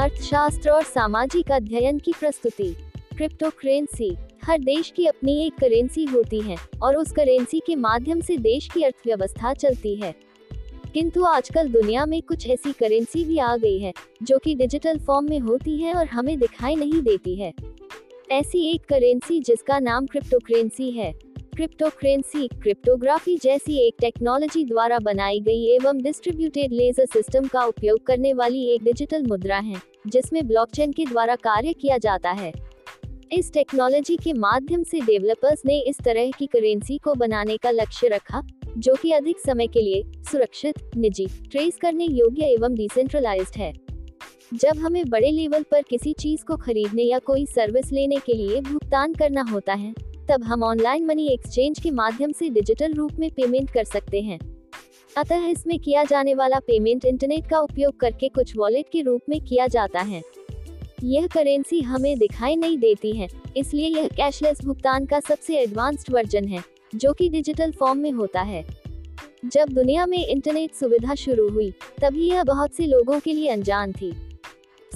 अर्थशास्त्र और सामाजिक अध्ययन की प्रस्तुति। क्रिप्टो करेंसी हर देश की अपनी एक करेंसी होती है और उस करेंसी के माध्यम से देश की अर्थव्यवस्था चलती है। किंतु आजकल दुनिया में कुछ ऐसी करेंसी भी आ गई है, जो कि डिजिटल फॉर्म में होती है और हमें दिखाई नहीं देती है। ऐसी एक करेंसी जिसका नाम क्रिप्टो करेंसी है। क्रिप्टो करेंसी क्रिप्टोग्राफी जैसी एक टेक्नोलॉजी द्वारा बनाई गई एवं डिस्ट्रीब्यूटेड लेजर सिस्टम का उपयोग करने वाली एक डिजिटल मुद्रा है, जिसमें ब्लॉकचेन के द्वारा कार्य किया जाता है। इस टेक्नोलॉजी के माध्यम से डेवलपर्स ने इस तरह की करेंसी को बनाने का लक्ष्य रखा, जो कि अधिक समय के लिए सुरक्षित, निजी ट्रेस करने योग्य एवं डिसेंट्रलाइज्ड है। जब हमें बड़े लेवल पर किसी चीज़ को खरीदने या कोई सर्विस लेने के लिए भुगतान करना होता है तब हम ऑनलाइन मनी एक्सचेंज के माध्यम से डिजिटल रूप में पेमेंट कर सकते हैं। अतः इसमें किया जाने वाला पेमेंट इंटरनेट का उपयोग करके कुछ वॉलेट के रूप में किया जाता है। यह करेंसी हमें दिखाई नहीं देती है, इसलिए यह कैशलेस भुगतान का सबसे एडवांस्ड वर्जन है, जो कि डिजिटल फॉर्म में होता है। जब दुनिया में इंटरनेट सुविधा शुरू हुई, तभी यह बहुत से लोगों के लिए अनजान थी।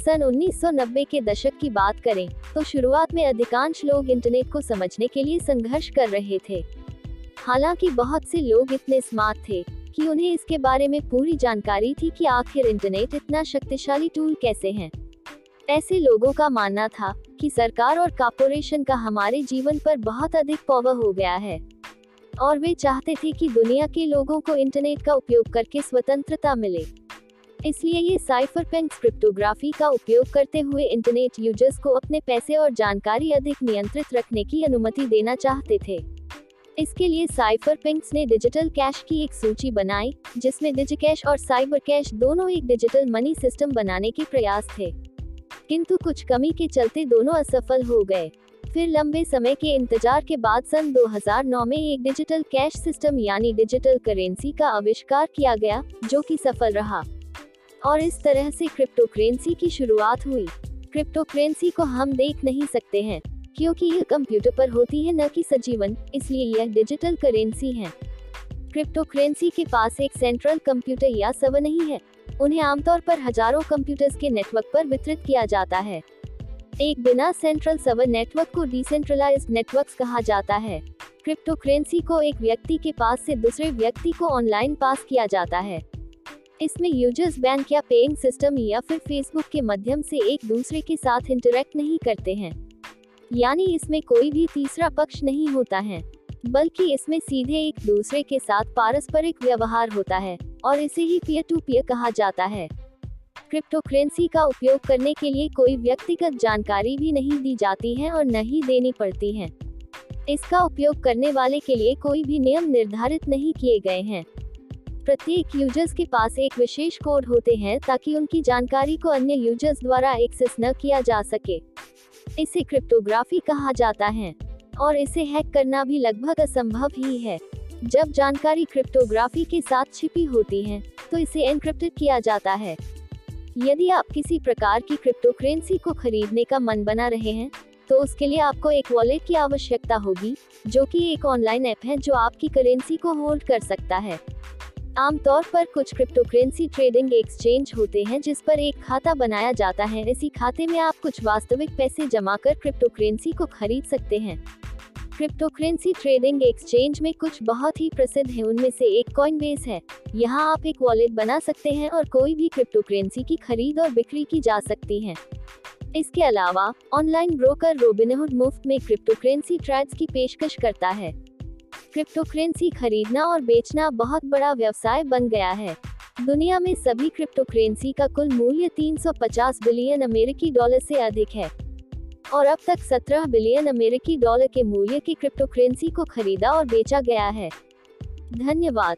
सन 1990 के दशक की बात करें तो शुरुआत में अधिकांश लोग इंटरनेट को समझने के लिए संघर्ष कर रहे थे। हालाँकि बहुत से लोग इतने स्मार्ट थे कि उन्हें इसके बारे में पूरी जानकारी थी कि आखिर इंटरनेट इतना शक्तिशाली टूल कैसे है। ऐसे लोगों का मानना था कि सरकार और कॉरपोरेशन का हमारे जीवन पर बहुत अधिक पावर हो गया है। और वे चाहते थे कि दुनिया के लोगों को इंटरनेट का उपयोग करके स्वतंत्रता मिले। इसलिए ये साइफर पेंट क्रिप्टोग्राफी का उपयोग करते हुए इंटरनेट यूज़र्स को अपने पैसे और जानकारी अधिक नियंत्रित रखने की अनुमति देना चाहते थे। इसके लिए साइफर पेंक्स ने डिजिटल कैश की एक सूची बनाई, जिसमें डिजिकैश और साइबर कैश दोनों एक डिजिटल मनी सिस्टम बनाने के प्रयास थे। किंतु कुछ कमी के चलते दोनों असफल हो गए। फिर लंबे समय के इंतज़ार के बाद सन 2009 में एक डिजिटल कैश सिस्टम यानी डिजिटल करेंसी का आविष्कार किया गया, जो कि सफल रहा। और इस तरह से क्रिप्टो करेंसी की शुरुआत हुई। क्रिप्टो करेंसी को हम देख नहीं सकते हैं, क्योंकि यह कंप्यूटर पर होती है, न कि सजीवन, इसलिए यह डिजिटल करेंसी है। क्रिप्टो करेंसी के पास एक सेंट्रल कंप्यूटर या सर्वर नहीं है, उन्हें आमतौर पर हज़ारों कंप्यूटर्स के नेटवर्क पर वितरित किया जाता है। एक बिना सेंट्रल सर्वर नेटवर्क को डिसेंट्रलाइज्ड नेटवर्क्स कहा जाता है। क्रिप्टो करेंसी को एक व्यक्ति के पास से दूसरे व्यक्ति को ऑनलाइन पास किया जाता है। इसमें यूज़र्स बैंक या पेइंग सिस्टम या फिर फेसबुक के माध्यम से एक दूसरे के साथ इंटरेक्ट नहीं करते हैं। यानी इसमें कोई भी तीसरा पक्ष नहीं होता है, बल्कि इसमें सीधे एक दूसरे के साथ पारस्परिक व्यवहार होता है, और इसे ही पियर टू पियर कहा जाता है। क्रिप्टो करेंसी का उपयोग करने के लिए कोई व्यक्तिगत जानकारी भी नहीं दी जाती है और न ही देनी पड़ती है। इसका उपयोग करने वाले के लिए कोई भी नियम निर्धारित नहीं किए गए हैं। प्रत्येक यूज़र्स के पास एक विशेष कोड होते हैं ताकि उनकी जानकारी को अन्य यूज़र्स द्वारा एक्सेस न किया जा सके। इसे क्रिप्टोग्राफी कहा जाता है, और इसे हैक करना भी लगभग असंभव ही है। जब जानकारी क्रिप्टोग्राफी के साथ छिपी होती है तो इसे एनक्रिप्टेड किया जाता है। यदि आप किसी प्रकार की क्रिप्टो करेंसी को खरीदने का मन बना रहे हैं तो उसके लिए आपको एक वॉलेट की आवश्यकता होगी, जो कि एक ऑनलाइन ऐप है जो आपकी करेंसी को होल्ड कर सकता है। आमतौर पर कुछ क्रिप्टो करेंसी ट्रेडिंग एक्सचेंज होते हैं जिस पर एक खाता बनाया जाता है। इसी खाते में आप कुछ वास्तविक पैसे जमा कर क्रिप्टो करेंसी को खरीद सकते हैं। क्रिप्टो करेंसी ट्रेडिंग एक्सचेंज में कुछ बहुत ही प्रसिद्ध है। उनमें से एक कॉइन बेस है। यहाँ आप एक वॉलेट बना सकते हैं और कोई भी क्रिप्टो करेंसी की खरीद और बिक्री की जा सकती है। इसके अलावा ऑनलाइन ब्रोकर रोबिनहुड मुफ़्त में क्रिप्टो करेंसी ट्रेड्स की पेशकश करता है। क्रिप्टो करेंसी खरीदना और बेचना बहुत बड़ा व्यवसाय बन गया है। दुनिया में सभी क्रिप्टो करेंसी का कुल मूल्य 350 बिलियन अमेरिकी डॉलर से अधिक है। और अब तक 17 बिलियन अमेरिकी डॉलर के मूल्य की क्रिप्टो करेंसी को खरीदा और बेचा गया है। धन्यवाद।